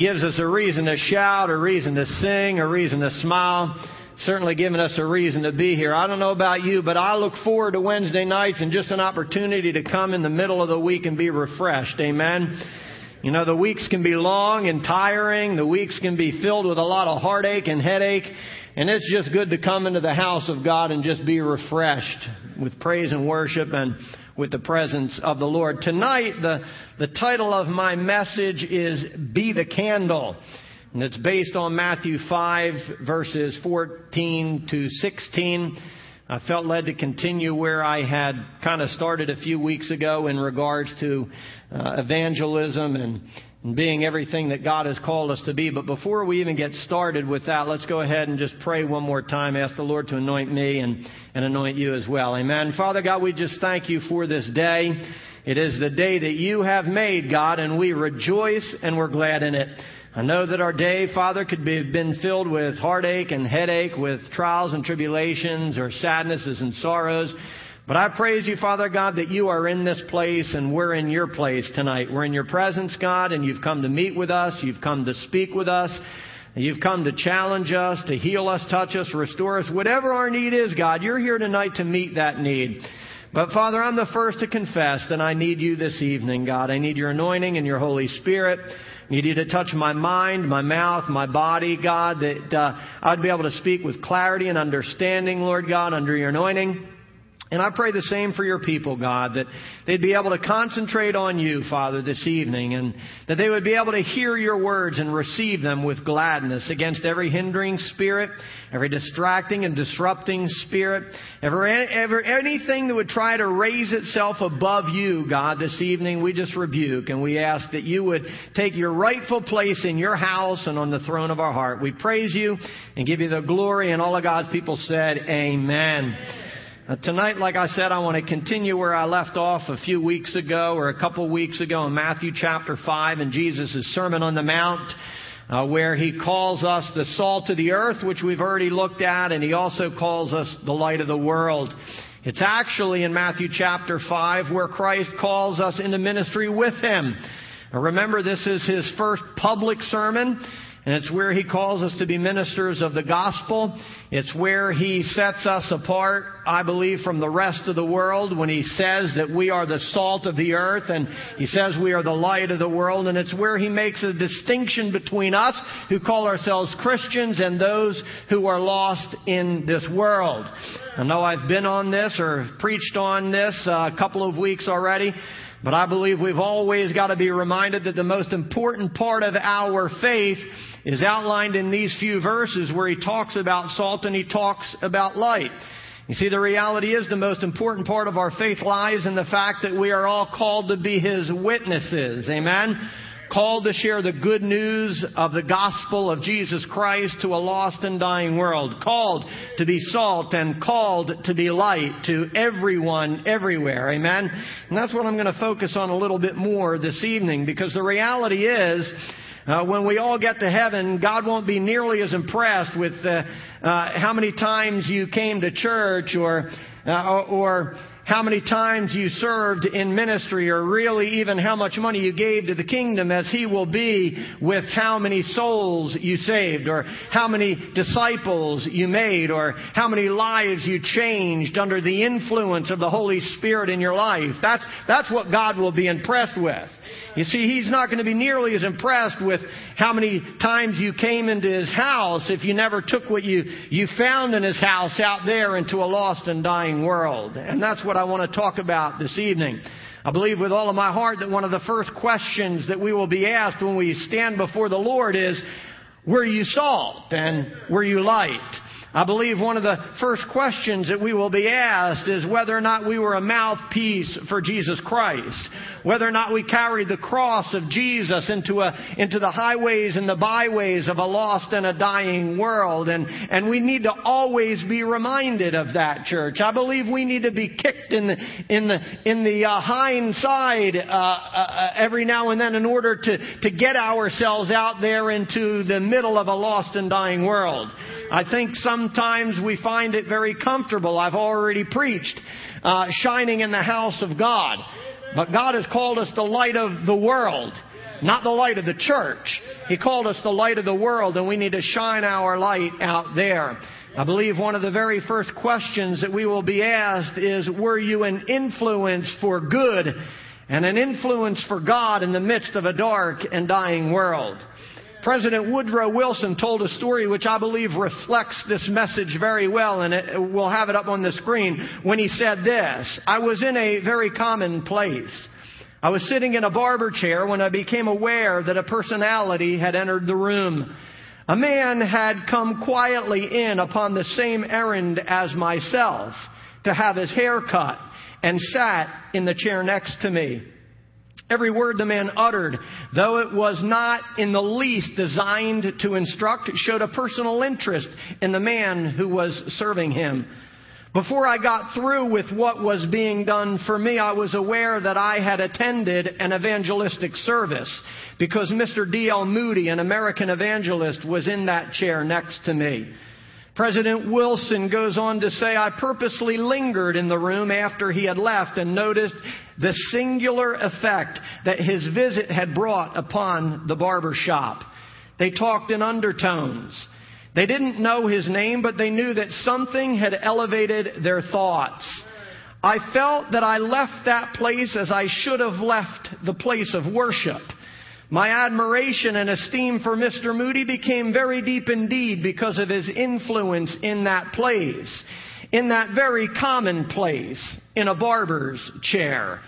gives us a reason to shout, a reason to sing, a reason to smile. Certainly giving us a reason to be here. I don't know about you, but I look forward to Wednesday nights and just an opportunity to come in the middle of the week and be refreshed. Amen. You know, the weeks can be long and tiring. The weeks can be filled with a lot of heartache and headache. And it's just good to come into the house of God and just be refreshed with praise and worship and with the presence of the Lord. Tonight, the, the title of my message is Be the Candle. And it's based on Matthew 5 verses 14 to 16. I felt led to continue where I had kind of started a few weeks ago in regards to uh, evangelism and, and being everything that God has called us to be. But before we even get started with that, let's go ahead and just pray one more time. Ask the Lord to anoint me and, and anoint you as well. Amen. Father God, we just thank you for this day. It is the day that you have made, God, and we rejoice and we're glad in it. I know that our day, Father, could be, have been filled with heartache and headache, with trials and tribulations or sadnesses and sorrows. But I praise you, Father God, that you are in this place and we're in your place tonight. We're in your presence, God, and you've come to meet with us. You've come to speak with us. You've come to challenge us, to heal us, touch us, restore us. Whatever our need is, God, you're here tonight to meet that need. But Father, I'm the first to confess that I need you this evening, God. I need your anointing and your Holy Spirit. I need you to touch my mind, my mouth, my body, God, that uh, I'd be able to speak with clarity and understanding, Lord God, under your anointing. And I pray the same for your people, God, that they'd be able to concentrate on you, Father, this evening, and that they would be able to hear your words and receive them with gladness against every hindering spirit, every distracting and disrupting spirit, ever, ever anything that would try to raise itself above you, God, this evening, we just rebuke and we ask that you would take your rightful place in your house and on the throne of our heart. We praise you and give you the glory, and all of God's people said, Amen. Uh, tonight, like I said, I want to continue where I left off a few weeks ago or a couple weeks ago in Matthew chapter 5 in Jesus' Sermon on the Mount, uh, where he calls us the salt of the earth, which we've already looked at, and he also calls us the light of the world. It's actually in Matthew chapter 5 where Christ calls us into ministry with him. Now remember, this is his first public sermon. And it's where he calls us to be ministers of the gospel. It's where he sets us apart, I believe, from the rest of the world when he says that we are the salt of the earth and he says we are the light of the world. And it's where he makes a distinction between us who call ourselves Christians and those who are lost in this world. I know I've been on this or preached on this a couple of weeks already. But I believe we've always got to be reminded that the most important part of our faith is outlined in these few verses where he talks about salt and he talks about light. You see, the reality is the most important part of our faith lies in the fact that we are all called to be his witnesses. Amen? Called to share the good news of the gospel of Jesus Christ to a lost and dying world. Called to be salt and called to be light to everyone, everywhere. Amen? And that's what I'm going to focus on a little bit more this evening because the reality is uh, when we all get to heaven, God won't be nearly as impressed with uh, uh, how many times you came to church or uh, or how many times you served in ministry or really even how much money you gave to the kingdom as he will be with how many souls you saved or how many disciples you made or how many lives you changed under the influence of the Holy Spirit in your life. That's, that's what God will be impressed with. You see, He's not going to be nearly as impressed with how many times you came into His house if you never took what you, you found in His house out there into a lost and dying world. And that's what I want to talk about this evening. I believe with all of my heart that one of the first questions that we will be asked when we stand before the Lord is, were you salt and were you light? I believe one of the first questions that we will be asked is whether or not we were a mouthpiece for Jesus Christ. Whether or not we carried the cross of Jesus into, a, into the highways and the byways of a lost and a dying world. And, and we need to always be reminded of that, church. I believe we need to be kicked in the, in the, in the uh, hind side uh, uh, every now and then in order to, to get ourselves out there into the middle of a lost and dying world. I think sometimes we find it very comfortable. I've already preached uh, shining in the house of God. But God has called us the light of the world, not the light of the church. He called us the light of the world, and we need to shine our light out there. I believe one of the very first questions that we will be asked is, were you an influence for good and an influence for God in the midst of a dark and dying world? President Woodrow Wilson told a story which I believe reflects this message very well, and it, we'll have it up on the screen when he said this. I was in a very common place. I was sitting in a barber chair when I became aware that a personality had entered the room. A man had come quietly in upon the same errand as myself to have his hair cut and sat in the chair next to me. Every word the man uttered, though it was not in the least designed to instruct, showed a personal interest in the man who was serving him. Before I got through with what was being done for me, I was aware that I had attended an evangelistic service because Mr. D.L. Moody, an American evangelist, was in that chair next to me. President Wilson goes on to say, I purposely lingered in the room after he had left and noticed the singular effect that his visit had brought upon the barber shop. They talked in undertones. They didn't know his name, but they knew that something had elevated their thoughts. I felt that I left that place as I should have left the place of worship. My admiration and esteem for Mr. Moody became very deep indeed because of his influence in that place, in that very common place, in a barber's chair.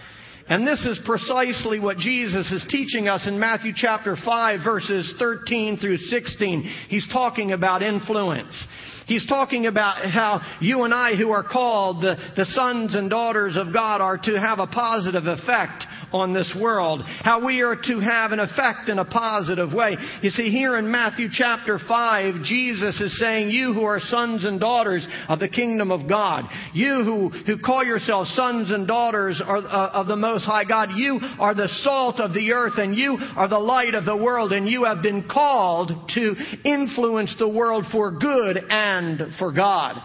And this is precisely what Jesus is teaching us in Matthew chapter 5 verses 13 through 16. He's talking about influence. He's talking about how you and I who are called the, the sons and daughters of God are to have a positive effect on this world. How we are to have an effect in a positive way. You see, here in Matthew chapter 5, Jesus is saying, you who are sons and daughters of the kingdom of God, you who, who call yourselves sons and daughters uh, of the Most High God, you are the salt of the earth and you are the light of the world and you have been called to influence the world for good and for God.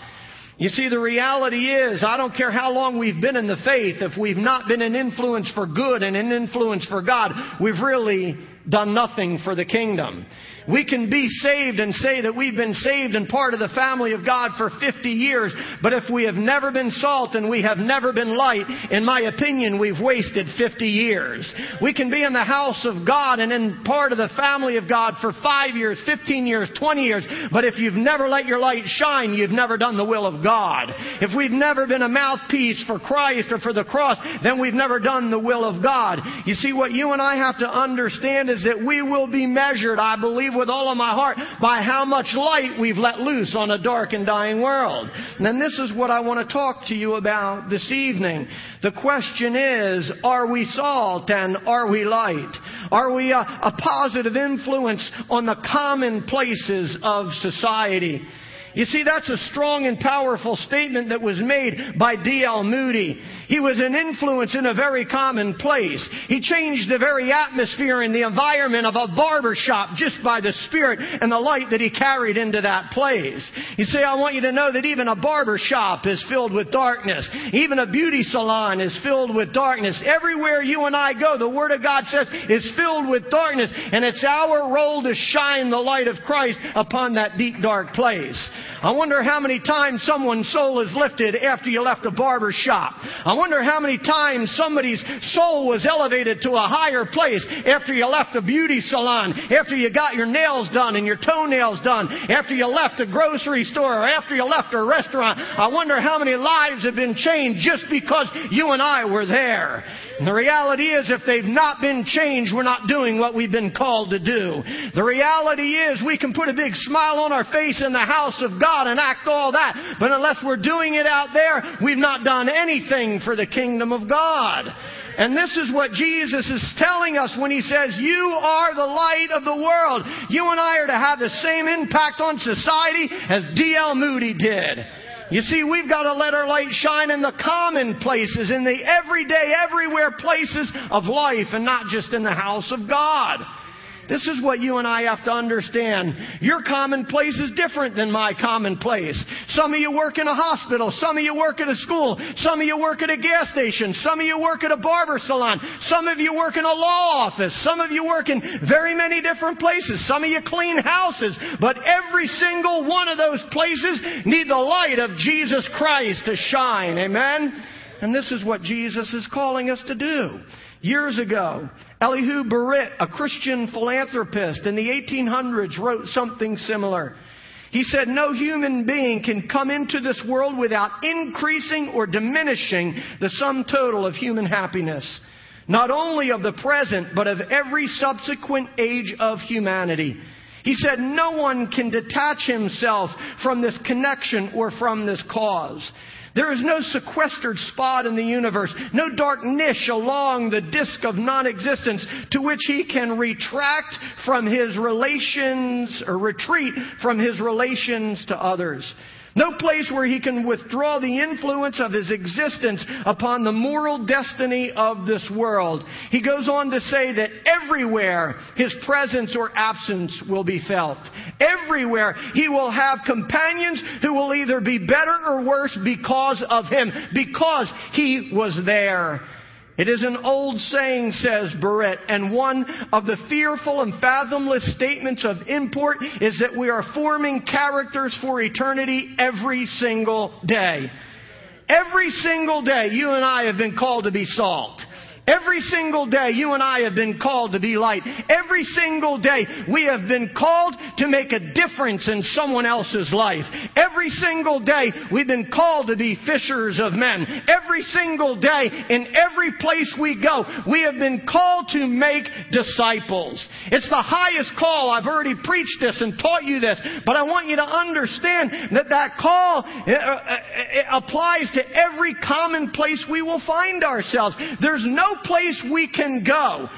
You see, the reality is, I don't care how long we've been in the faith, if we've not been an influence for good and an influence for God, we've really done nothing for the kingdom. We can be saved and say that we've been saved and part of the family of God for 50 years, but if we have never been salt and we have never been light, in my opinion, we've wasted 50 years. We can be in the house of God and in part of the family of God for 5 years, 15 years, 20 years, but if you've never let your light shine, you've never done the will of God. If we've never been a mouthpiece for Christ or for the cross, then we've never done the will of God. You see, what you and I have to understand is that we will be measured, I believe, with all of my heart by how much light we've let loose on a dark and dying world. And this is what I want to talk to you about this evening. The question is, are we salt and are we light? Are we a, a positive influence on the common places of society? You see, that's a strong and powerful statement that was made by D.L. Moody. He was an influence in a very common place. He changed the very atmosphere and the environment of a barber shop just by the spirit and the light that he carried into that place. You see, I want you to know that even a barber shop is filled with darkness. Even a beauty salon is filled with darkness. Everywhere you and I go, the Word of God says is filled with darkness and it's our role to shine the light of Christ upon that deep dark place. I wonder how many times someone's soul is lifted after you left a barber shop. I wonder how many times somebody's soul was elevated to a higher place after you left a beauty salon, after you got your nails done and your toenails done, after you left a grocery store, or after you left a restaurant. I wonder how many lives have been changed just because you and I were there. The reality is, if they've not been changed, we're not doing what we've been called to do. The reality is, we can put a big smile on our face in the house of God and act all that, but unless we're doing it out there, we've not done anything for the kingdom of God. And this is what Jesus is telling us when he says, You are the light of the world. You and I are to have the same impact on society as D.L. Moody did. You see, we've got to let our light shine in the common places, in the everyday, everywhere places of life, and not just in the house of God. This is what you and I have to understand. Your commonplace is different than my commonplace. Some of you work in a hospital. Some of you work at a school. Some of you work at a gas station. Some of you work at a barber salon. Some of you work in a law office. Some of you work in very many different places. Some of you clean houses. But every single one of those places need the light of Jesus Christ to shine. Amen? And this is what Jesus is calling us to do. Years ago, Elihu Burritt, a Christian philanthropist in the 1800s, wrote something similar. He said, No human being can come into this world without increasing or diminishing the sum total of human happiness. Not only of the present, but of every subsequent age of humanity. He said, No one can detach himself from this connection or from this cause. There is no sequestered spot in the universe, no dark niche along the disk of non-existence to which he can retract from his relations or retreat from his relations to others. No place where he can withdraw the influence of his existence upon the moral destiny of this world. He goes on to say that everywhere his presence or absence will be felt. Everywhere he will have companions who will either be better or worse because of him, because he was there. It is an old saying, says Burritt, and one of the fearful and fathomless statements of import is that we are forming characters for eternity every single day. Every single day, you and I have been called to be salt. Every single day, you and I have been called to be light. Every single day, we have been called to make a difference in someone else's life. Every single day, we've been called to be fishers of men. Every single day, in every place we go, we have been called to make disciples. It's the highest call. I've already preached this and taught you this, but I want you to understand that that call uh, uh, applies to every common place we will find ourselves. There's no place we can go,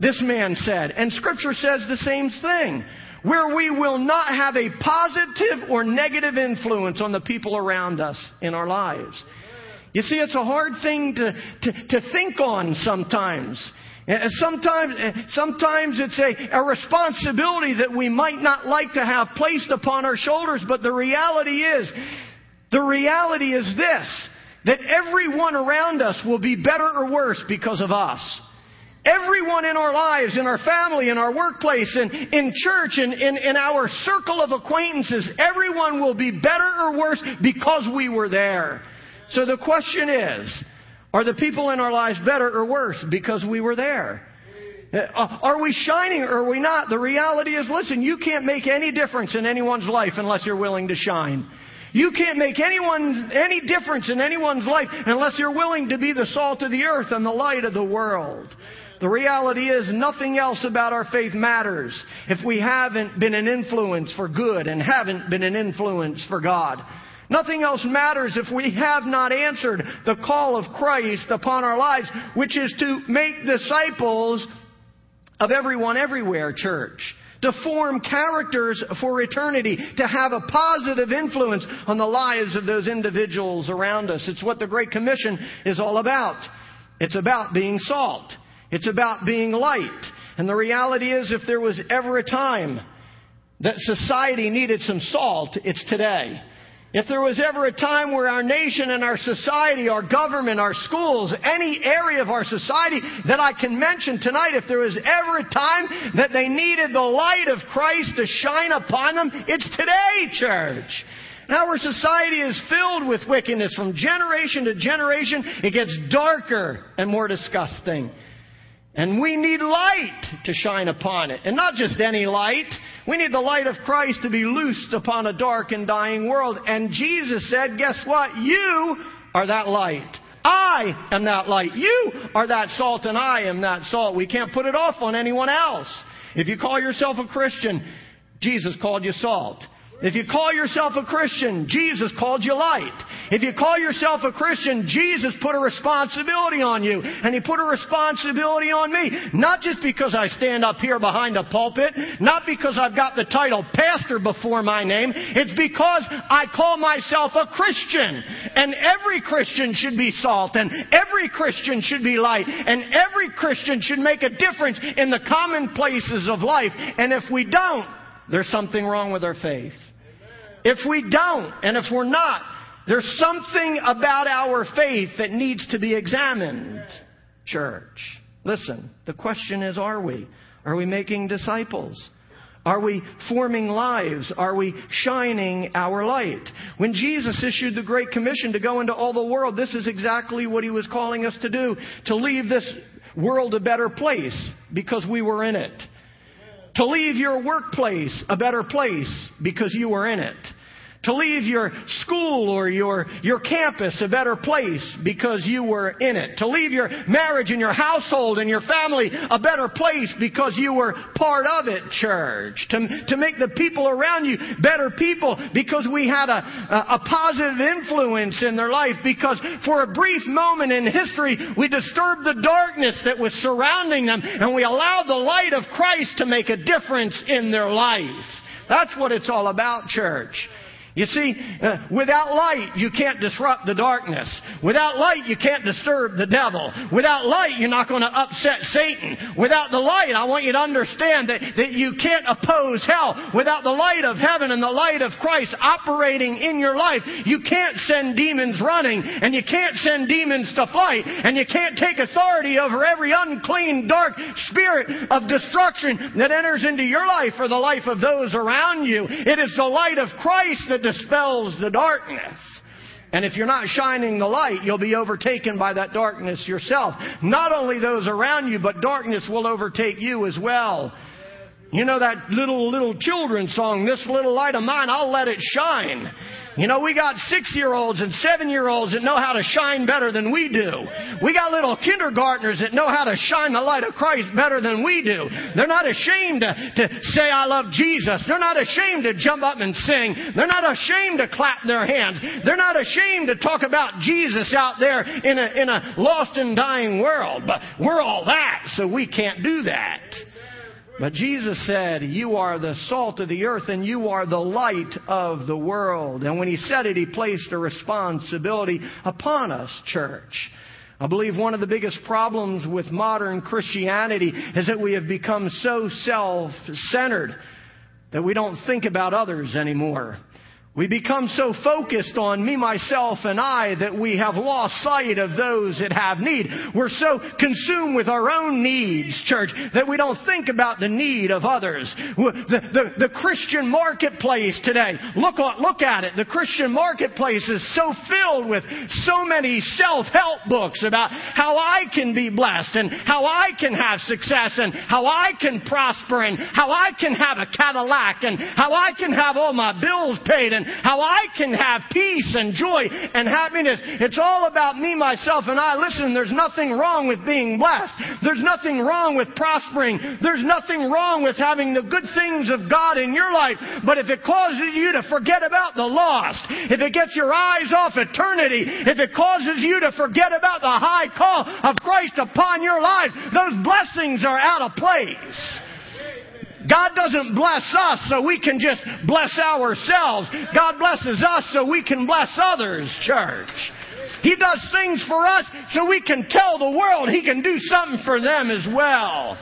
this man said. And Scripture says the same thing. Where we will not have a positive or negative influence on the people around us in our lives. You see, it's a hard thing to, to, to think on sometimes. Eh, eh, sometimes, eh, sometimes it's a, a responsibility that we might not like to have placed upon our shoulders, but the reality is, the reality is this, that everyone around us will be better or worse because of us. Everyone in our lives, in our family, in our workplace, in, in church, in, in, in our circle of acquaintances, everyone will be better or worse because we were there. So the question is, are the people in our lives better or worse because we were there? Uh, are we shining or are we not? The reality is, listen, you can't make any difference in anyone's life unless you're willing to shine. You can't make anyone, any difference in anyone's life unless you're willing to be the salt of the earth and the light of the world. The reality is nothing else about our faith matters if we haven't been an influence for good and haven't been an influence for God. Nothing else matters if we have not answered the call of Christ upon our lives, which is to make disciples of everyone everywhere, church to form characters for eternity, to have a positive influence on the lives of those individuals around us. It's what the Great Commission is all about. It's about being salt. It's about being light. And the reality is, if there was ever a time that society needed some salt, it's today. If there was ever a time where our nation and our society, our government, our schools, any area of our society that I can mention tonight, if there was ever a time that they needed the light of Christ to shine upon them, it's today, church. our society is filled with wickedness from generation to generation. It gets darker and more disgusting. And we need light to shine upon it. And not just any light. We need the light of Christ to be loosed upon a dark and dying world. And Jesus said, guess what? You are that light. I am that light. You are that salt and I am that salt. We can't put it off on anyone else. If you call yourself a Christian, Jesus called you salt. If you call yourself a Christian, Jesus called you light. If you call yourself a Christian, Jesus put a responsibility on you. And He put a responsibility on me. Not just because I stand up here behind a pulpit, not because I've got the title pastor before my name. It's because I call myself a Christian. And every Christian should be salt. And every Christian should be light. And every Christian should make a difference in the commonplaces of life. And if we don't, there's something wrong with our faith. If we don't, and if we're not, there's something about our faith that needs to be examined, church. Listen, the question is are we? Are we making disciples? Are we forming lives? Are we shining our light? When Jesus issued the Great Commission to go into all the world, this is exactly what he was calling us to do to leave this world a better place because we were in it to leave your workplace a better place because you were in it to leave your school or your, your campus a better place because you were in it. To leave your marriage and your household and your family a better place because you were part of it, church. To, to make the people around you better people because we had a, a, a positive influence in their life because for a brief moment in history we disturbed the darkness that was surrounding them and we allowed the light of Christ to make a difference in their life. That's what it's all about, church. You see, uh, without light, you can't disrupt the darkness. Without light, you can't disturb the devil. Without light, you're not going to upset Satan. Without the light, I want you to understand that, that you can't oppose hell. Without the light of heaven and the light of Christ operating in your life, you can't send demons running, and you can't send demons to fight, and you can't take authority over every unclean, dark spirit of destruction that enters into your life or the life of those around you. It is the light of Christ that dispels the darkness. And if you're not shining the light, you'll be overtaken by that darkness yourself. Not only those around you, but darkness will overtake you as well. You know that little, little children's song, This Little Light of Mine, I'll let it shine. You know, we got six year olds and seven year olds that know how to shine better than we do. We got little kindergartners that know how to shine the light of Christ better than we do. They're not ashamed to, to say, I love Jesus. They're not ashamed to jump up and sing. They're not ashamed to clap their hands. They're not ashamed to talk about Jesus out there in a, in a lost and dying world. But we're all that, so we can't do that. But Jesus said, You are the salt of the earth and you are the light of the world. And when he said it, he placed a responsibility upon us, church. I believe one of the biggest problems with modern Christianity is that we have become so self centered that we don't think about others anymore. We become so focused on me, myself, and I that we have lost sight of those that have need. We're so consumed with our own needs, church, that we don't think about the need of others. The, the, the Christian marketplace today, look, look at it. The Christian marketplace is so filled with so many self-help books about how I can be blessed and how I can have success and how I can prosper and how I can have a Cadillac and how I can have all my bills paid and how I can have peace and joy and happiness. It's all about me, myself, and I. Listen, there's nothing wrong with being blessed. There's nothing wrong with prospering. There's nothing wrong with having the good things of God in your life. But if it causes you to forget about the lost, if it gets your eyes off eternity, if it causes you to forget about the high call of Christ upon your life, those blessings are out of place. God doesn't bless us so we can just bless ourselves. God blesses us so we can bless others, church. He does things for us so we can tell the world He can do something for them as well.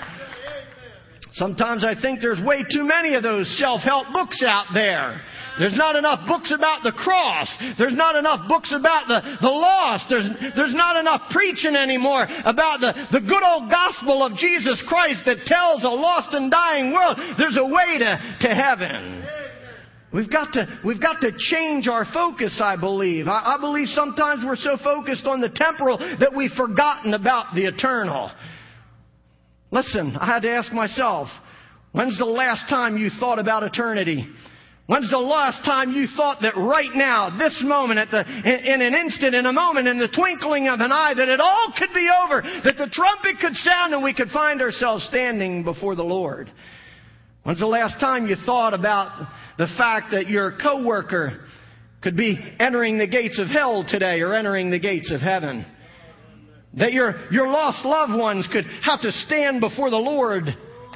Sometimes I think there's way too many of those self-help books out there. There's not enough books about the cross. There's not enough books about the, the lost. There's, there's not enough preaching anymore about the, the good old gospel of Jesus Christ that tells a lost and dying world there's a way to, to heaven. We've got to, we've got to change our focus, I believe. I, I believe sometimes we're so focused on the temporal that we've forgotten about the eternal. Listen, I had to ask myself, when's the last time you thought about eternity? When's the last time you thought that right now, this moment, at the, in, in, an instant, in a moment, in the twinkling of an eye, that it all could be over, that the trumpet could sound and we could find ourselves standing before the Lord? When's the last time you thought about the fact that your coworker could be entering the gates of hell today or entering the gates of heaven? That your, your lost loved ones could have to stand before the Lord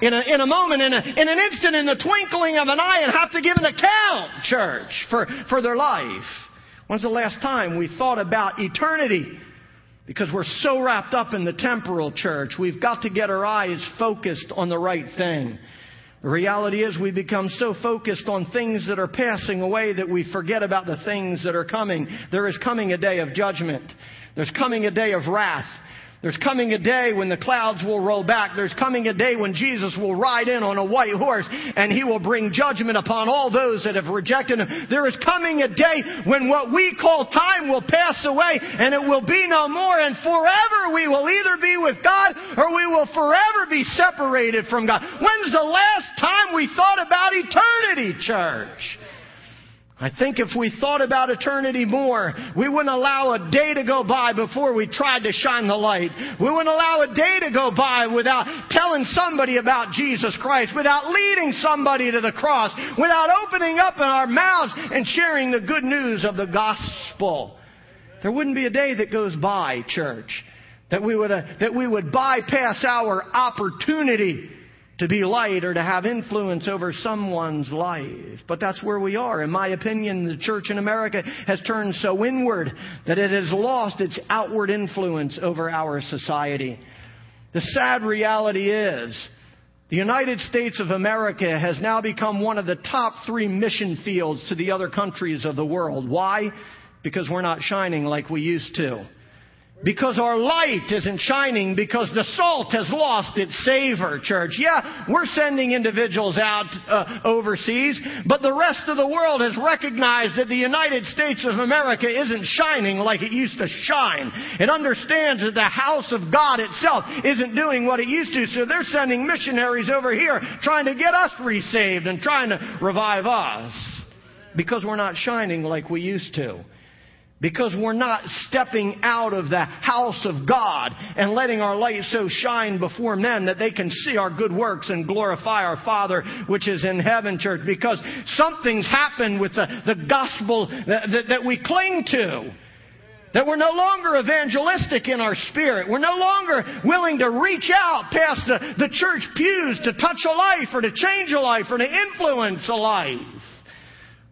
in a, in a moment, in, a, in an instant, in the twinkling of an eye, and have to give an account, church, for, for their life. When's the last time we thought about eternity? Because we're so wrapped up in the temporal church, we've got to get our eyes focused on the right thing. The reality is we become so focused on things that are passing away that we forget about the things that are coming. There is coming a day of judgment. There's coming a day of wrath. There's coming a day when the clouds will roll back. There's coming a day when Jesus will ride in on a white horse and he will bring judgment upon all those that have rejected him. There is coming a day when what we call time will pass away and it will be no more and forever we will either be with God or we will forever be separated from God. When's the last time we thought about eternity, church? I think if we thought about eternity more, we wouldn't allow a day to go by before we tried to shine the light. We wouldn't allow a day to go by without telling somebody about Jesus Christ, without leading somebody to the cross, without opening up in our mouths and sharing the good news of the gospel. There wouldn't be a day that goes by, church, that we would, uh, that we would bypass our opportunity to be light or to have influence over someone's life. But that's where we are. In my opinion, the church in America has turned so inward that it has lost its outward influence over our society. The sad reality is, the United States of America has now become one of the top three mission fields to the other countries of the world. Why? Because we're not shining like we used to. Because our light isn't shining because the salt has lost its savor, church. Yeah, we're sending individuals out uh, overseas, but the rest of the world has recognized that the United States of America isn't shining like it used to shine. It understands that the house of God itself isn't doing what it used to, so they're sending missionaries over here trying to get us resaved and trying to revive us because we're not shining like we used to because we're not stepping out of the house of God and letting our light so shine before men that they can see our good works and glorify our Father which is in heaven, church. Because something's happened with the, the gospel that, that, that we cling to. That we're no longer evangelistic in our spirit. We're no longer willing to reach out past the, the church pews to touch a life or to change a life or to influence a life.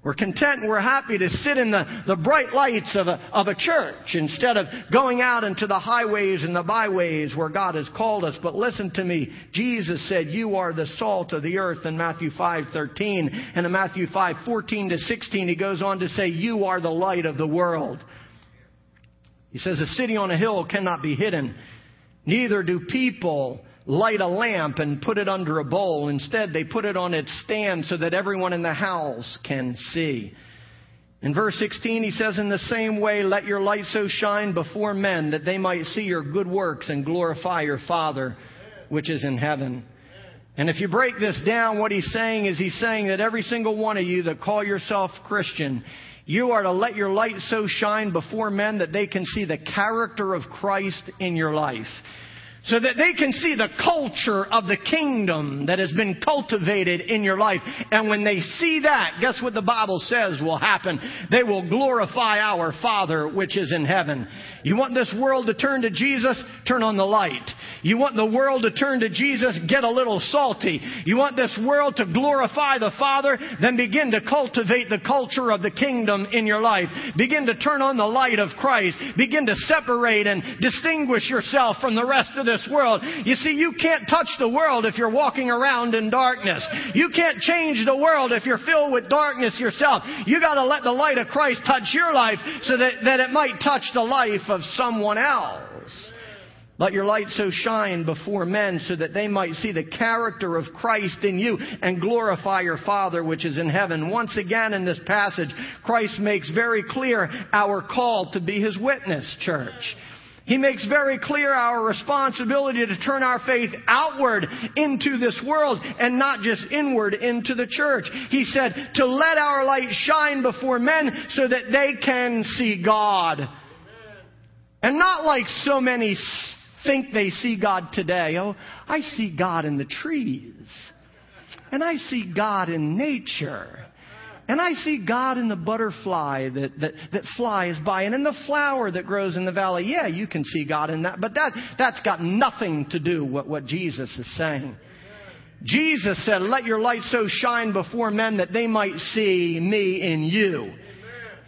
We're content and we're happy to sit in the, the bright lights of a, of a church instead of going out into the highways and the byways where God has called us. But listen to me. Jesus said, you are the salt of the earth in Matthew 5:13. And in Matthew 5:14 to 16, he goes on to say, you are the light of the world. He says, a city on a hill cannot be hidden. Neither do people light a lamp and put it under a bowl. Instead, they put it on its stand so that everyone in the house can see. In verse 16, he says, In the same way, let your light so shine before men that they might see your good works and glorify your Father which is in heaven. And if you break this down, what he's saying is he's saying that every single one of you that call yourself Christian, you are to let your light so shine before men that they can see the character of Christ in your life so that they can see the culture of the kingdom that has been cultivated in your life. And when they see that, guess what the Bible says will happen? They will glorify our Father which is in heaven. You want this world to turn to Jesus? Turn on the light. You want the world to turn to Jesus? Get a little salty. You want this world to glorify the Father? Then begin to cultivate the culture of the kingdom in your life. Begin to turn on the light of Christ. Begin to separate and distinguish yourself from the rest of this world. You see, you can't touch the world if you're walking around in darkness. You can't change the world if you're filled with darkness yourself. You gotta let the light of Christ touch your life so that, that it might touch the life of someone else. Let your light so shine before men so that they might see the character of Christ in you and glorify your Father which is in heaven. Once again in this passage, Christ makes very clear our call to be His witness, church. He makes very clear our responsibility to turn our faith outward into this world and not just inward into the church. He said to let our light shine before men so that they can see God. And not like so many think they see God today. Oh, I see God in the trees. And I see God in nature. And I see God in the butterfly that, that, that flies by and in the flower that grows in the valley. Yeah, you can see God in that, but that, that's got nothing to do with what Jesus is saying. Jesus said, let your light so shine before men that they might see me in you.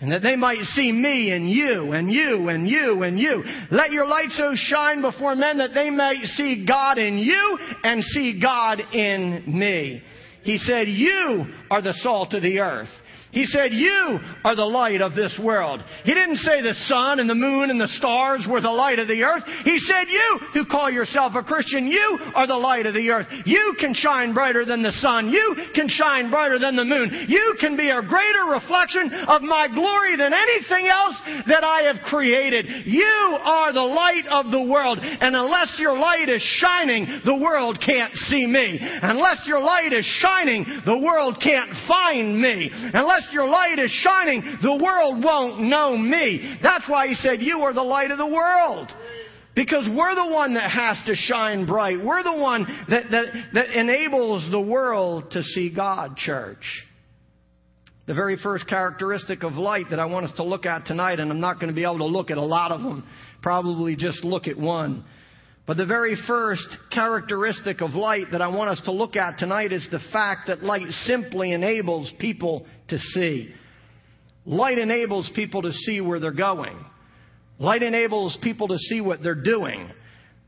And that they might see me and you and you and you and you. Let your light so shine before men that they might see God in you and see God in me. He said, You are the salt of the earth. He said, You are the light of this world. He didn't say the sun and the moon and the stars were the light of the earth. He said, You who call yourself a Christian, you are the light of the earth. You can shine brighter than the sun. You can shine brighter than the moon. You can be a greater reflection of my glory than anything else that I have created. You are the light of the world. And unless your light is shining, the world can't see me. Unless your light is shining, the world can't find me. Unless unless your light is shining, the world won't know me. That's why he said, You are the light of the world. Because we're the one that has to shine bright. We're the one that, that, that enables the world to see God, church. The very first characteristic of light that I want us to look at tonight, and I'm not going to be able to look at a lot of them, probably just look at one. But the very first characteristic of light that I want us to look at tonight is the fact that light simply enables people to see. Light enables people to see where they're going. Light enables people to see what they're doing.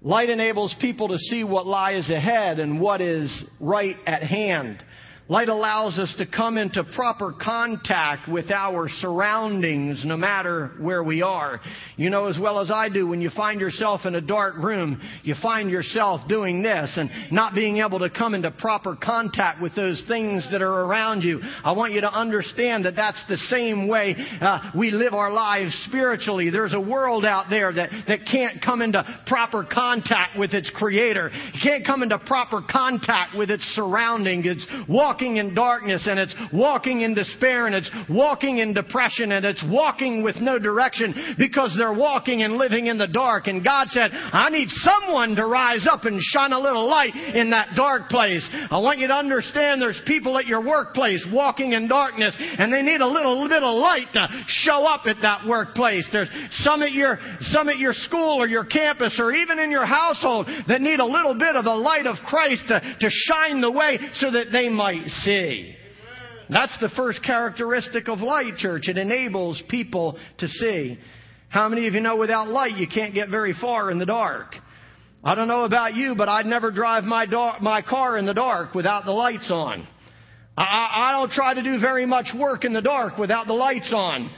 Light enables people to see what lies ahead and what is right at hand. Light allows us to come into proper contact with our surroundings no matter where we are. You know as well as I do, when you find yourself in a dark room, you find yourself doing this and not being able to come into proper contact with those things that are around you. I want you to understand that that's the same way uh, we live our lives spiritually. There's a world out there that, that can't come into proper contact with its creator. It can't come into proper contact with its surrounding. It's walking walking in darkness and it's walking in despair and it's walking in depression and it's walking with no direction because they're walking and living in the dark. And God said, I need someone to rise up and shine a little light in that dark place. I want you to understand there's people at your workplace walking in darkness and they need a little bit of light to show up at that workplace. There's some at your, some at your school or your campus or even in your household that need a little bit of the light of Christ to, to shine the way so that they might see. That's the first characteristic of light, church. It enables people to see. How many of you know without light you can't get very far in the dark? I don't know about you, but I'd never drive my, dar- my car in the dark without the lights on. I, I don't try to do very much work in the dark without the lights on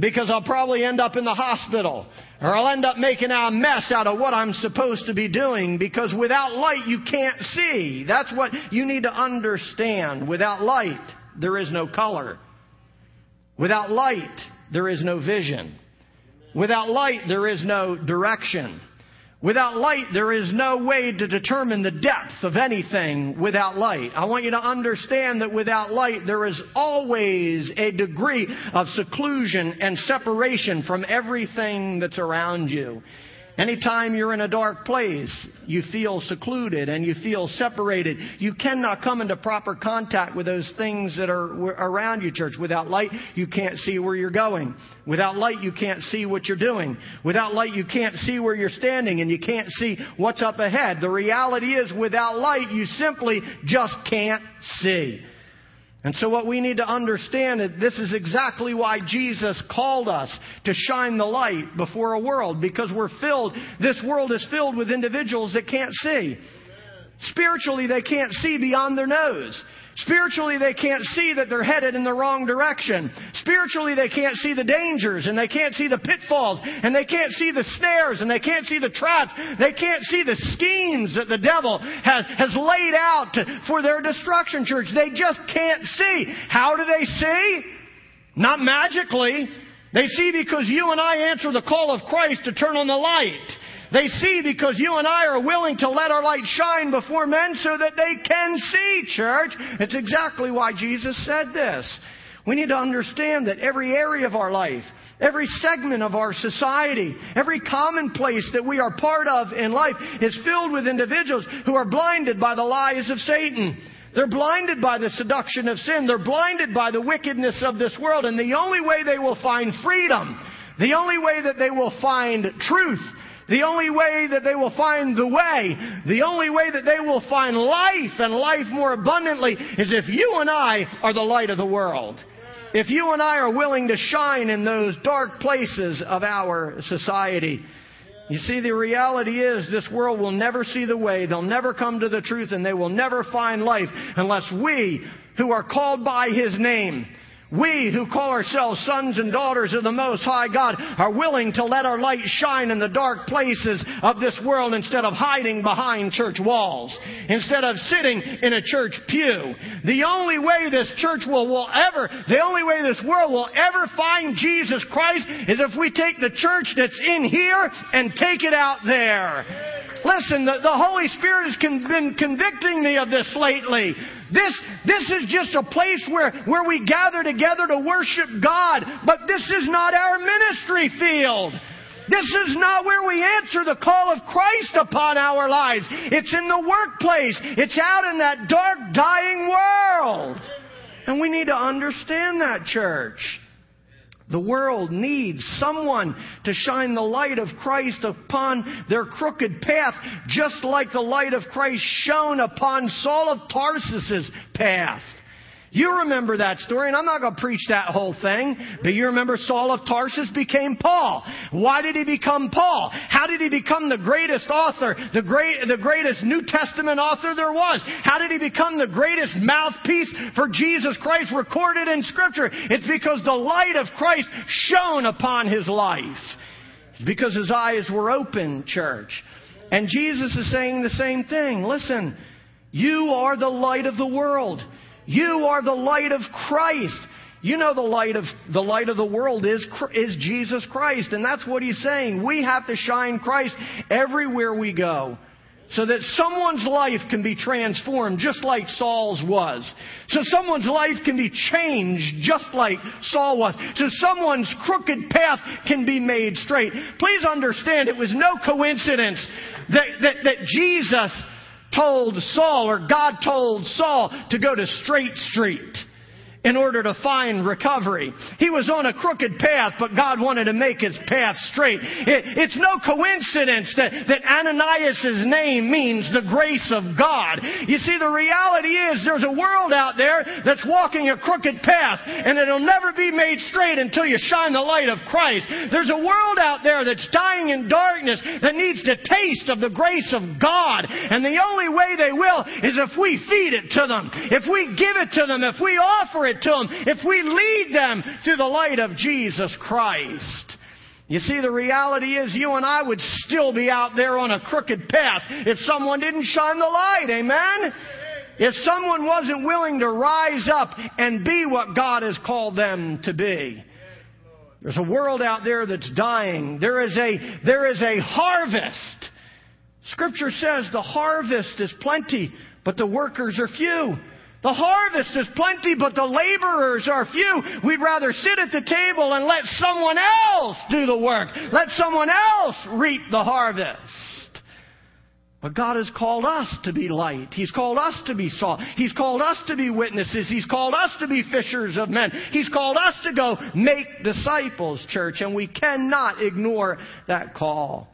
because I'll probably end up in the hospital or I'll end up making a mess out of what I'm supposed to be doing because without light you can't see. That's what you need to understand. Without light, there is no color. Without light, there is no vision. Without light, there is no direction. Without light, there is no way to determine the depth of anything without light. I want you to understand that without light, there is always a degree of seclusion and separation from everything that's around you. Anytime you're in a dark place, you feel secluded and you feel separated. You cannot come into proper contact with those things that are around you, church. Without light, you can't see where you're going. Without light, you can't see what you're doing. Without light, you can't see where you're standing and you can't see what's up ahead. The reality is, without light, you simply just can't see. And so what we need to understand is this is exactly why Jesus called us to shine the light before a world because we're filled, this world is filled with individuals that can't see. Spiritually, they can't see beyond their nose. Spiritually, they can't see that they're headed in the wrong direction. Spiritually, they can't see the dangers and they can't see the pitfalls and they can't see the snares and they can't see the traps. They can't see the schemes that the devil has, has laid out to, for their destruction, church. They just can't see. How do they see? Not magically. They see because you and I answer the call of Christ to turn on the light. They see because you and I are willing to let our light shine before men so that they can see, church. It's exactly why Jesus said this. We need to understand that every area of our life, every segment of our society, every commonplace that we are part of in life is filled with individuals who are blinded by the lies of Satan. They're blinded by the seduction of sin. They're blinded by the wickedness of this world. And the only way they will find freedom, the only way that they will find truth, the only way that they will find the way, the only way that they will find life and life more abundantly is if you and I are the light of the world. If you and I are willing to shine in those dark places of our society. You see, the reality is this world will never see the way, they'll never come to the truth, and they will never find life unless we, who are called by His name, we who call ourselves sons and daughters of the Most High God are willing to let our light shine in the dark places of this world instead of hiding behind church walls, instead of sitting in a church pew. The only way this church will, will ever, the only way this world will ever find Jesus Christ is if we take the church that's in here and take it out there. Listen, the, the Holy Spirit has con- been convicting me of this lately. This, this is just a place where, where we gather together to worship God, but this is not our ministry field. This is not where we answer the call of Christ upon our lives. It's in the workplace. It's out in that dark, dying world. And we need to understand that, church. The world needs someone to shine the light of Christ upon their crooked path, just like the light of Christ shone upon Saul of Tarsus's path. You remember that story, and I'm not going to preach that whole thing, but you remember Saul of Tarsus became Paul. Why did he become Paul? How did he become the greatest author, the great, the greatest New Testament author there was? How did he become the greatest mouthpiece for Jesus Christ recorded in Scripture? It's because the light of Christ shone upon his life. It's because his eyes were open, church. And Jesus is saying the same thing. Listen, you are the light of the world. You are the light of Christ. You know the light of the light of the world is is Jesus Christ, and that's what he's saying. We have to shine Christ everywhere we go. So that someone's life can be transformed just like Saul's was. So someone's life can be changed just like Saul was. So someone's crooked path can be made straight. Please understand it was no coincidence that, that, that Jesus told Saul, or God told Saul, to go to Straight Street in order to find recovery. He was on a crooked path, but God wanted to make his path straight. It, it's no coincidence that, that Ananias' name means the grace of God. You see, the reality is there's a world out there that's walking a crooked path, and it'll never be made straight until you shine the light of Christ. There's a world out there that's dying in darkness that needs to taste of the grace of God, and the only way they will is if we feed it to them, if we give it to them, if we offer it it to them if we lead them to the light of Jesus Christ. You see, the reality is you and I would still be out there on a crooked path if someone didn't shine the light. Amen? If someone wasn't willing to rise up and be what God has called them to be. There's a world out there that's dying. There is a, there is a harvest. Scripture says the harvest is plenty, but the workers are few. The harvest is plenty, but the laborers are few. We'd rather sit at the table and let someone else do the work. Let someone else reap the harvest. But God has called us to be light. He's called us to be salt. He's called us to be witnesses. He's called us to be fishers of men. He's called us to go make disciples, church, and we cannot ignore that call.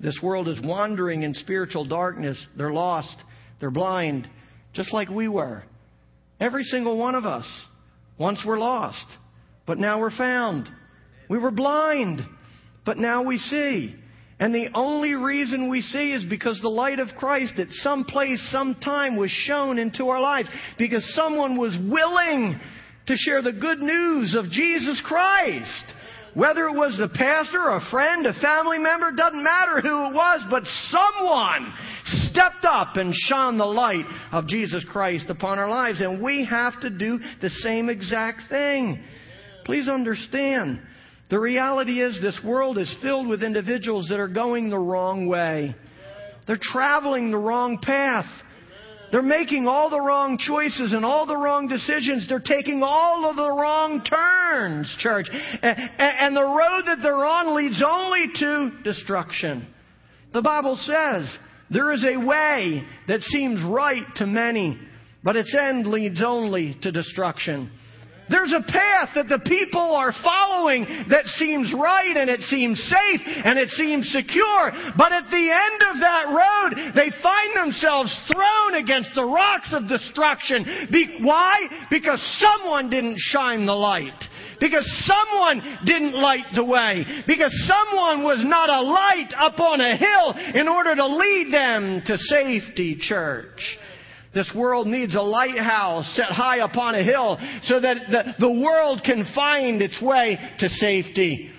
This world is wandering in spiritual darkness. They're lost. They're blind just like we were. Every single one of us. Once we're lost, but now we're found. We were blind, but now we see. And the only reason we see is because the light of Christ at some place, some time was shown into our lives. Because someone was willing to share the good news of Jesus Christ. Whether it was the pastor, a friend, a family member, doesn't matter who it was, but someone stepped up and shone the light of Jesus Christ upon our lives. And we have to do the same exact thing. Please understand, The reality is this world is filled with individuals that are going the wrong way. They're traveling the wrong path. They're making all the wrong choices and all the wrong decisions. They're taking all of the wrong turns, church. And the road that they're on leads only to destruction. The Bible says there is a way that seems right to many, but its end leads only to destruction. There's a path that the people are following that seems right and it seems safe and it seems secure. But at the end of that road, they find themselves thrown against the rocks of destruction. Be- why? Because someone didn't shine the light. Because someone didn't light the way. Because someone was not a light up on a hill in order to lead them to safety, church. This world needs a lighthouse set high upon a hill so that the, the world can find its way to safety.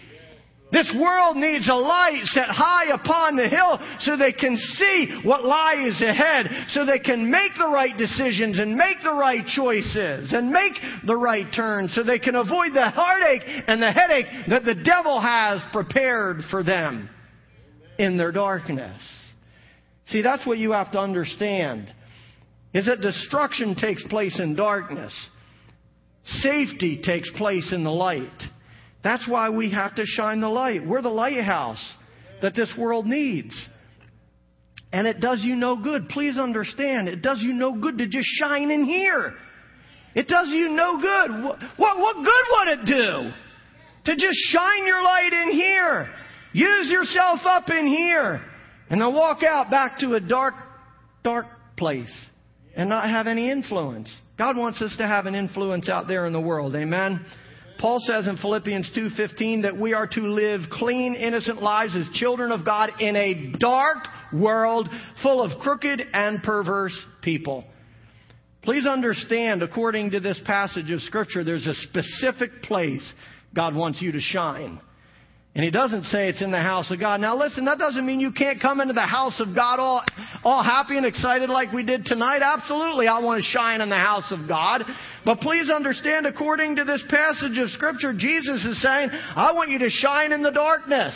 This world needs a light set high upon the hill so they can see what lies ahead, so they can make the right decisions and make the right choices and make the right turns, so they can avoid the heartache and the headache that the devil has prepared for them in their darkness. See, that's what you have to understand is that destruction takes place in darkness. Safety takes place in the light. That's why we have to shine the light. We're the lighthouse that this world needs. And it does you no good. Please understand, it does you no good to just shine in here. It does you no good. What, what, good would it do? To just shine your light in here. Use yourself up in here. And then walk out back to a dark, dark place and not have any influence. God wants us to have an influence out there in the world. Amen. Paul says in Philippians 2:15 that we are to live clean, innocent lives as children of God in a dark world full of crooked and perverse people. Please understand, according to this passage of Scripture, there's a specific place God wants you to shine. And he doesn't say it's in the house of God. Now listen, that doesn't mean you can't come into the house of God all, all happy and excited like we did tonight. Absolutely, I want to shine in the house of God. But please understand, according to this passage of scripture, Jesus is saying, I want you to shine in the darkness.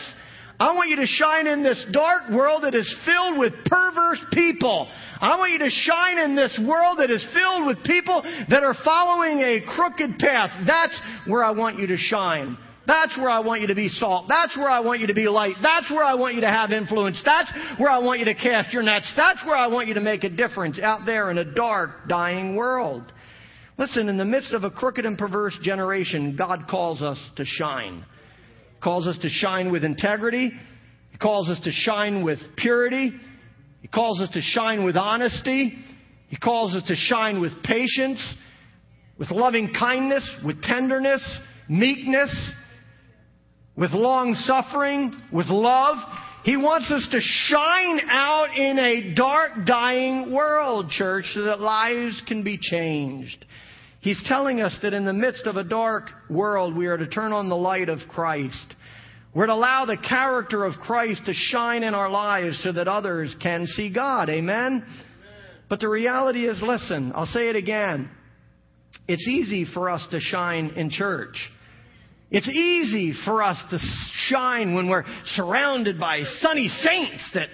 I want you to shine in this dark world that is filled with perverse people. I want you to shine in this world that is filled with people that are following a crooked path. That's where I want you to shine. That's where I want you to be salt. That's where I want you to be light. That's where I want you to have influence. That's where I want you to cast your nets. That's where I want you to make a difference out there in a dark, dying world. Listen, in the midst of a crooked and perverse generation, God calls us to shine. He calls us to shine with integrity. He calls us to shine with purity. He calls us to shine with honesty. He calls us to shine with patience, with loving kindness, with tenderness, meekness, with long suffering, with love. He wants us to shine out in a dark, dying world, church, so that lives can be changed. He's telling us that in the midst of a dark world, we are to turn on the light of Christ. We're to allow the character of Christ to shine in our lives so that others can see God. Amen? But the reality is, listen, I'll say it again. It's easy for us to shine in church. It's easy for us to shine when we're surrounded by sunny saints that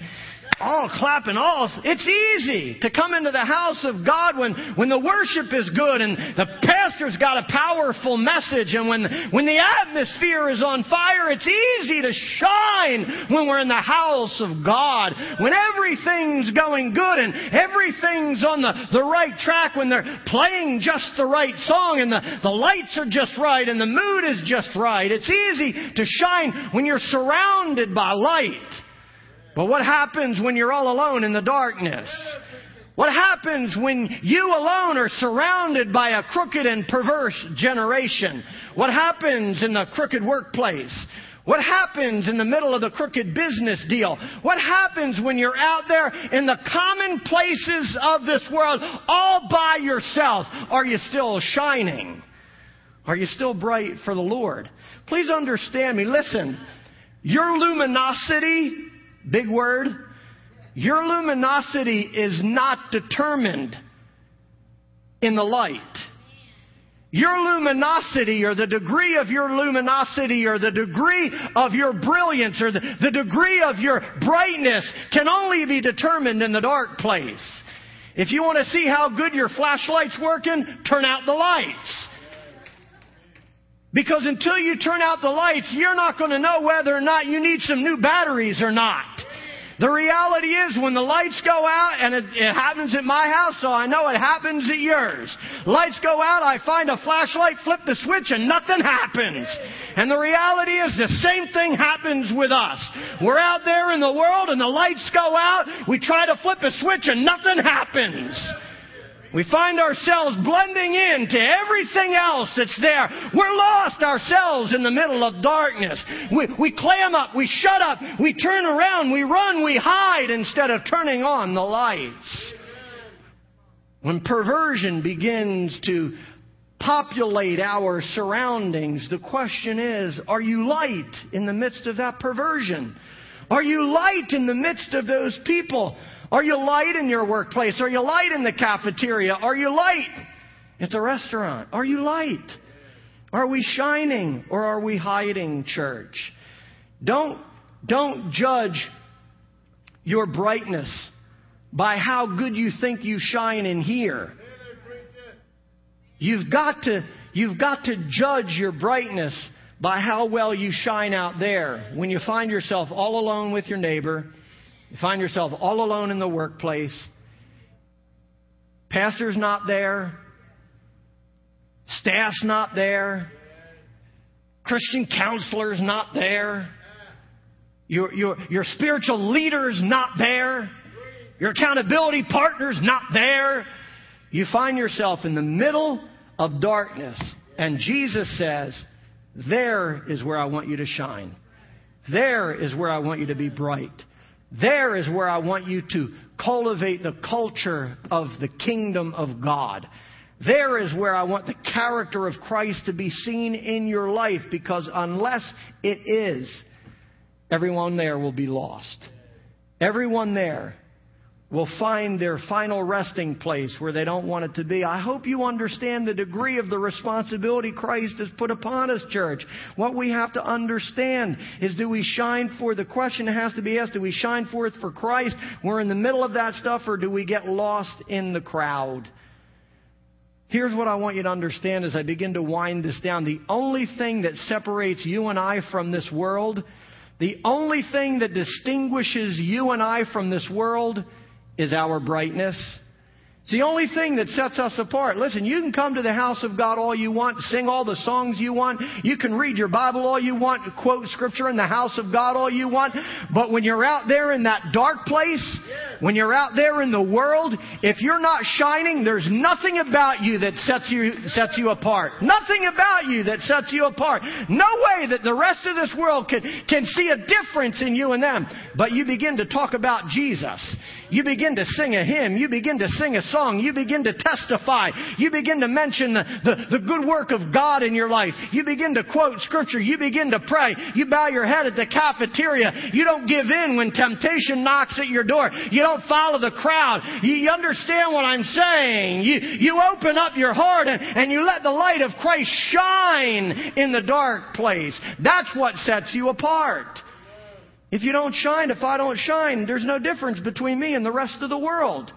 all clapping, all. It's easy to come into the house of God when, when the worship is good and the pastor's got a powerful message and when, when the atmosphere is on fire. It's easy to shine when we're in the house of God. When everything's going good and everything's on the, the right track, when they're playing just the right song and the, the lights are just right and the mood is just right. It's easy to shine when you're surrounded by light. But what happens when you're all alone in the darkness? What happens when you alone are surrounded by a crooked and perverse generation? What happens in the crooked workplace? What happens in the middle of the crooked business deal? What happens when you're out there in the common places of this world all by yourself? Are you still shining? Are you still bright for the Lord? Please understand me. Listen, your luminosity Big word. Your luminosity is not determined in the light. your luminosity or the degree of your luminosity or the degree of your brilliance or the, the degree of your brightness can only be determined in the dark place. If you want to see how good your flashlight's working, turn out the lights. Because until you turn out the lights, you're not going to know whether or not you need some new batteries or not. The reality is when the lights go out, and it, it, happens at my house, so I know it happens at yours. Lights go out, I find a flashlight, flip the switch, and nothing happens. And the reality is the same thing happens with us. We're out there in the world and the lights go out, we try to flip a switch and nothing happens. We find ourselves blending into everything else that's there. We're lost ourselves in the middle of darkness. We, we clam up, we shut up, we turn around, we run, we hide instead of turning on the lights. When perversion begins to populate our surroundings, the question is, are you light in the midst of that perversion? Are you light in the midst of those people are you light in your workplace? Are you light in the cafeteria? Are you light at the restaurant? Are you light? Are we shining or are we hiding, church? Don't, don't judge your brightness by how good you think you shine in here. You've got to, you've got to judge your brightness by how well you shine out there. When you find yourself all alone with your neighbor, you find yourself all alone in the workplace. Pastor's not there. Staff's not there. Christian counselor's not there. Your, your, your spiritual leader's not there. Your accountability partner's not there. You find yourself in the middle of darkness. And Jesus says, There is where I want you to shine. There is where I want you to be bright. There is where I want you to cultivate the culture of the kingdom of God. There is where I want the character of Christ to be seen in your life because unless it is, everyone there will be lost. Everyone there will find their final resting place where they don't want it to be. I hope you understand the degree of the responsibility Christ has put upon us, church. What we have to understand is do we shine for, the question has to be asked, do we shine forth for Christ? We're in the middle of that stuff or do we get lost in the crowd? Here's what I want you to understand as I begin to wind this down. The only thing that separates you and I from this world, the only thing that distinguishes you and I from this world is our brightness. It's the only thing that sets us apart. Listen, you can come to the house of God all you want, sing all the songs you want, you can read your Bible all you want, quote scripture in the house of God all you want, but when you're out there in that dark place, when you're out there in the world, if you're not shining, there's nothing about you that sets you, sets you apart. Nothing about you that sets you apart. No way that the rest of this world can, can see a difference in you and them. But you begin to talk about Jesus. You begin to sing a hymn. You begin to sing a song. You begin to testify. You begin to mention the, the, the good work of God in your life. You begin to quote scripture. You begin to pray. You bow your head at the cafeteria. You don't give in when temptation knocks at your door. You don't follow the crowd. You, understand what I'm saying. You, you open up your heart and, and you let the light of Christ shine in the dark place. That's what sets you apart. If you don't shine, if I don't shine, there's no difference between me and the rest of the world.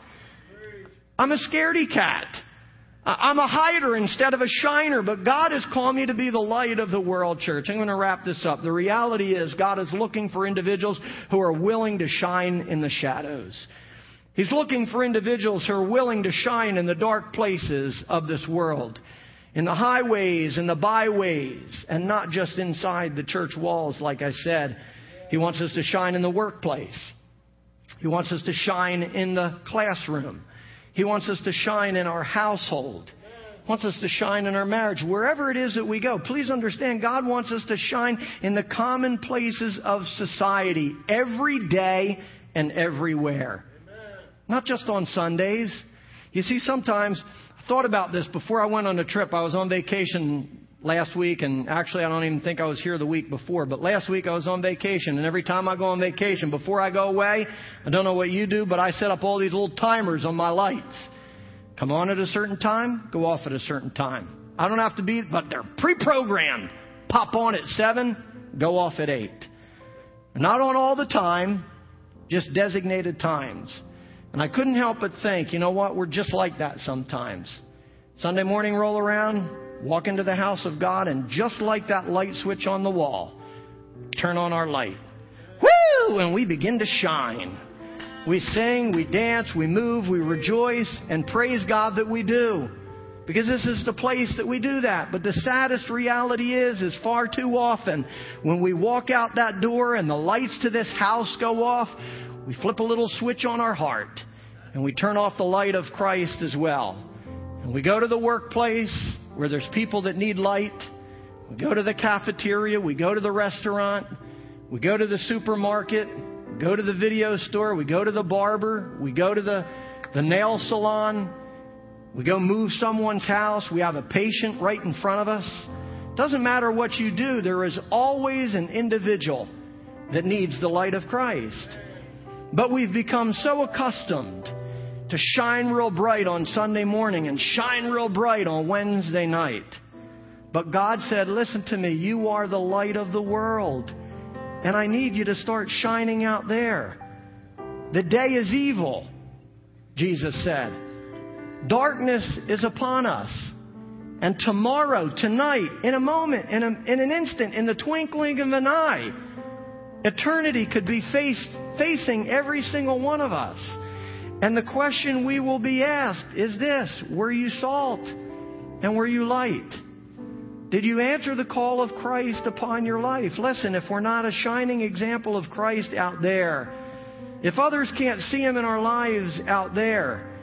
I'm a scaredy cat. I'm a hider instead of a shiner, but God has called me to be the light of the world, church. I'm going to wrap this up. The reality is God is looking for individuals who are willing to shine in the shadows. He's looking for individuals who are willing to shine in the dark places of this world, in the highways and the byways, and not just inside the church walls, like I said. He wants us to shine in the workplace. He wants us to shine in the classroom. He wants us to shine in our household. He wants us to shine in our marriage. Wherever it is that we go, please understand God wants us to shine in the common places of society every day and everywhere. Not just on Sundays. You see, sometimes I thought about this before I went on a trip. I was on vacation last week, and actually, I don't even think I was here the week before, but last week I was on vacation, and every time I go on vacation, before I go away, I don't know what you do, but I set up all these little timers on my lights. Come on at a certain time, go off at a certain time. I don't have to be, but they're pre-programmed. Pop on at 7, go off at 8. Not on all the time, just designated times. And I couldn't help but think, you know what? We're just like that sometimes. Sunday morning roll around, walk into the house of God, and just like that light switch on the wall, turn on our light. Woo! And we begin to shine. We sing, we dance, we move, we rejoice, and praise God that we do. Because this is the place that we do that. But the saddest reality is, is far too often when we walk out that door and the lights to this house go off, we flip a little switch on our heart and we turn off the light of Christ as well. And we go to the workplace where there's people that need light. We go to the cafeteria. We go to the restaurant. We go to the supermarket. We go to the video store. We go to the barber. We go to the, the nail salon. We go move someone's house. We have a patient right in front of us. Doesn't matter what you do, there is always an individual that needs the light of Christ. But we've become so accustomed to shine real bright on Sunday morning and shine real bright on Wednesday night. But God said, Listen to me, you are the light of the world. And I need you to start shining out there. The day is evil, Jesus said. Darkness is upon us. And tomorrow, tonight, in a moment, in, a, in an instant, in the twinkling of an eye, eternity could be faced, facing every single one of us. And the question we will be asked is this Were you salt? And were you light? Did you answer the call of Christ upon your life? Listen, if we're not a shining example of Christ out there, if others can't see Him in our lives out there,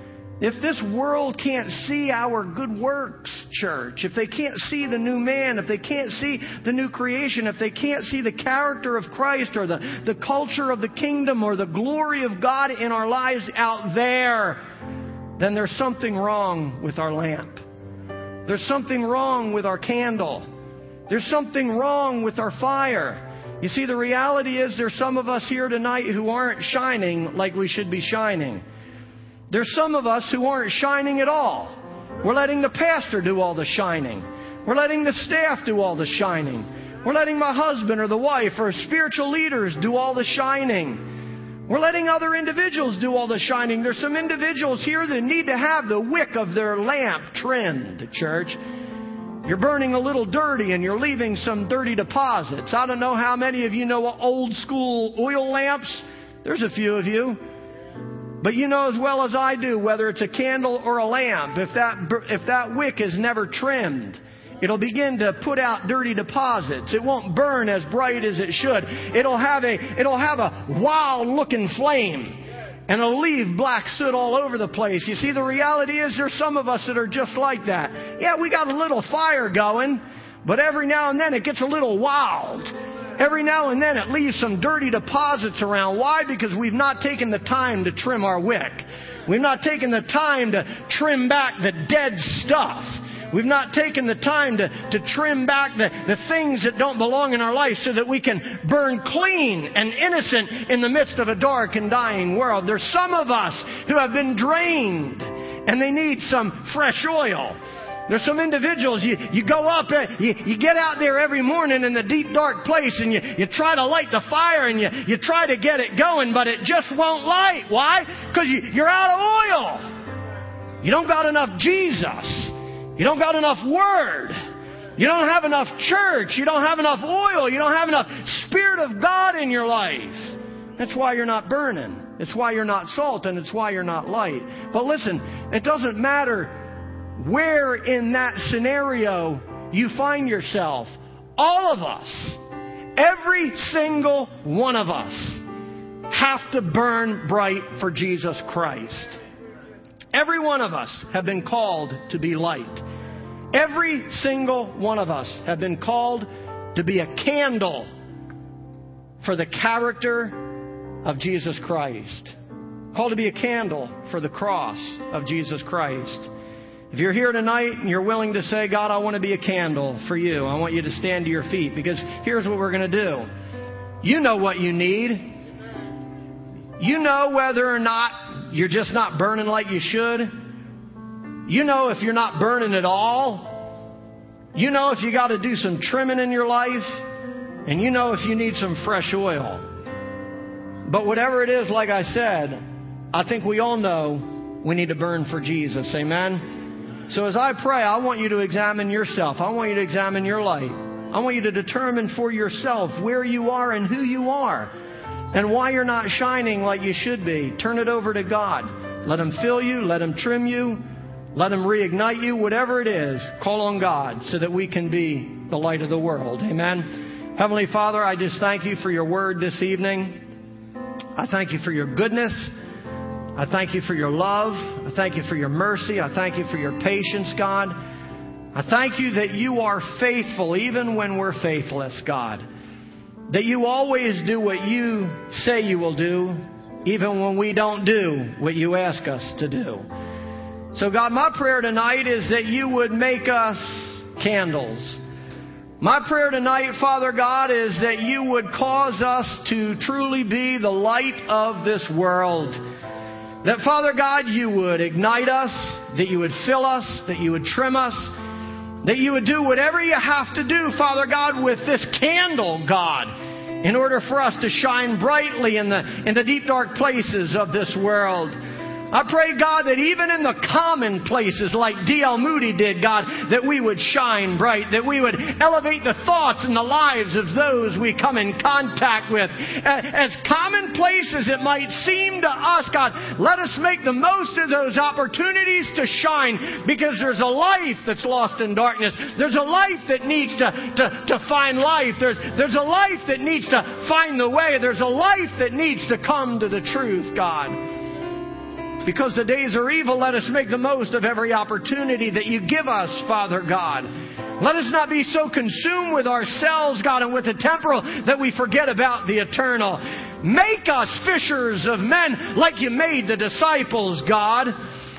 if this world can't see our good works, church, if they can't see the new man, if they can't see the new creation, if they can't see the character of Christ or the, the culture of the kingdom or the glory of God in our lives out there, then there's something wrong with our lamp. There's something wrong with our candle. There's something wrong with our fire. You see, the reality is there's some of us here tonight who aren't shining like we should be shining. There's some of us who aren't shining at all. We're letting the pastor do all the shining. We're letting the staff do all the shining. We're letting my husband or the wife or spiritual leaders do all the shining. We're letting other individuals do all the shining. There's some individuals here that need to have the wick of their lamp trimmed, church. You're burning a little dirty and you're leaving some dirty deposits. I don't know how many of you know old school oil lamps. There's a few of you. But you know as well as I do whether it's a candle or a lamp, if that, if that wick is never trimmed, it'll begin to put out dirty deposits. It won't burn as bright as it should. It'll have a, it'll have a wild looking flame. And it'll leave black soot all over the place. You see, the reality is there's some of us that are just like that. Yeah, we got a little fire going, but every now and then it gets a little wild. Every now and then it leaves some dirty deposits around. Why? Because we've not taken the time to trim our wick. We've not taken the time to trim back the dead stuff. We've not taken the time to, to trim back the, the things that don't belong in our life so that we can burn clean and innocent in the midst of a dark and dying world. There's some of us who have been drained and they need some fresh oil. There's some individuals, you, you go up, you, you get out there every morning in the deep dark place and you, you try to light the fire and you, you try to get it going, but it just won't light. Why? Because you, you're out of oil. You don't got enough Jesus. You don't got enough Word. You don't have enough church. You don't have enough oil. You don't have enough Spirit of God in your life. That's why you're not burning. It's why you're not salt and it's why you're not light. But listen, it doesn't matter where in that scenario you find yourself. All of us, every single one of us, have to burn bright for Jesus Christ. Every one of us have been called to be light. Every single one of us have been called to be a candle for the character of Jesus Christ. Called to be a candle for the cross of Jesus Christ. If you're here tonight and you're willing to say, God, I want to be a candle for you, I want you to stand to your feet because here's what we're going to do. You know what you need. You know whether or not you're just not burning like you should. You know if you're not burning at all. You know if you got to do some trimming in your life, and you know if you need some fresh oil. But whatever it is, like I said, I think we all know we need to burn for Jesus. Amen? So as I pray, I want you to examine yourself. I want you to examine your life. I want you to determine for yourself where you are and who you are and why you're not shining like you should be. Turn it over to God. Let Him fill you. Let Him trim you. Let Him reignite you. Whatever it is, call on God so that we can be the light of the world. Amen. Heavenly Father, I just thank you for your word this evening. I thank you for your goodness. I thank you for your love. I thank you for your mercy. I thank you for your patience, God. I thank you that you are faithful even when we're faithless, God. That you always do what you say you will do, even when we don't do what you ask us to do. So, God, my prayer tonight is that you would make us candles. My prayer tonight, Father God, is that you would cause us to truly be the light of this world. That, Father God, you would ignite us, that you would fill us, that you would trim us, that you would do whatever you have to do, Father God, with this candle, God, in order for us to shine brightly in the, in the deep dark places of this world. I pray, God, that even in the common places like D.L. Moody did, God, that we would shine bright, that we would elevate the thoughts and the lives of those we come in contact with. As commonplace as it might seem to us, God, let us make the most of those opportunities to shine because there's a life that's lost in darkness. There's a life that needs to, to, to find life. There's, there's a life that needs to find the way. There's a life that needs to come to the truth, God. Because the days are evil, let us make the most of every opportunity that you give us, Father God. Let us not be so consumed with ourselves, God, and with the temporal that we forget about the eternal. Make us fishers of men like you made the disciples, God.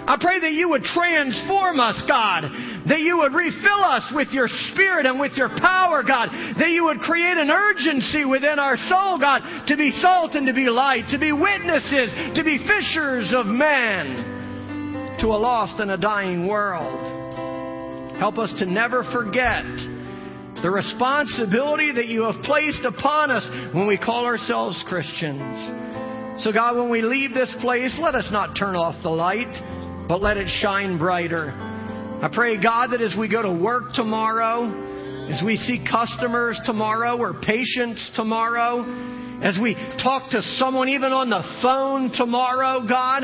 I pray that you would transform us, God. That you would refill us with your spirit and with your power, God. That you would create an urgency within our soul, God, to be salt and to be light, to be witnesses, to be fishers of men to a lost and a dying world. Help us to never forget the responsibility that you have placed upon us when we call ourselves Christians. So, God, when we leave this place, let us not turn off the light but let it shine brighter. I pray, God, that as we go to work tomorrow, as we see customers tomorrow or patients tomorrow, as we talk to someone even on the phone tomorrow, God,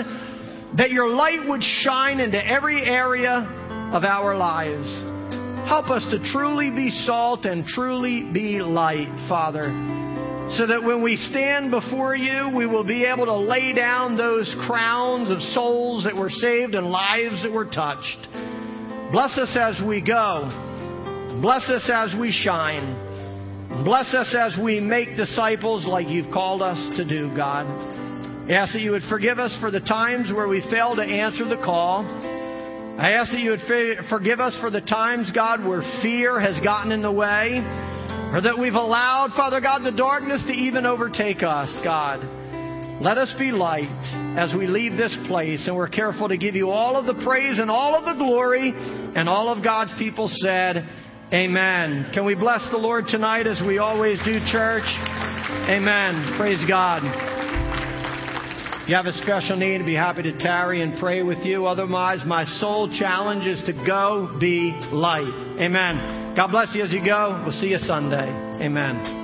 that your light would shine into every area of our lives. Help us to truly be salt and truly be light, Father so that when we stand before you, we will be able to lay down those crowns of souls that were saved and lives that were touched. Bless us as we go. Bless us as we shine. Bless us as we make disciples like you've called us to do, God. I ask that you would forgive us for the times where we fail to answer the call. I ask that you would forgive us for the times, God, where fear has gotten in the way or that we've allowed, Father God, the darkness to even overtake us, God. Let us be light as we leave this place, and we're careful to give you all of the praise and all of the glory, and all of God's people said, Amen. Can we bless the Lord tonight as we always do, church? Amen. Praise God. If you have a special need, I'd be happy to tarry and pray with you. Otherwise, my sole challenge is to go be light. Amen. God bless you as you go. We'll see you Sunday. Amen.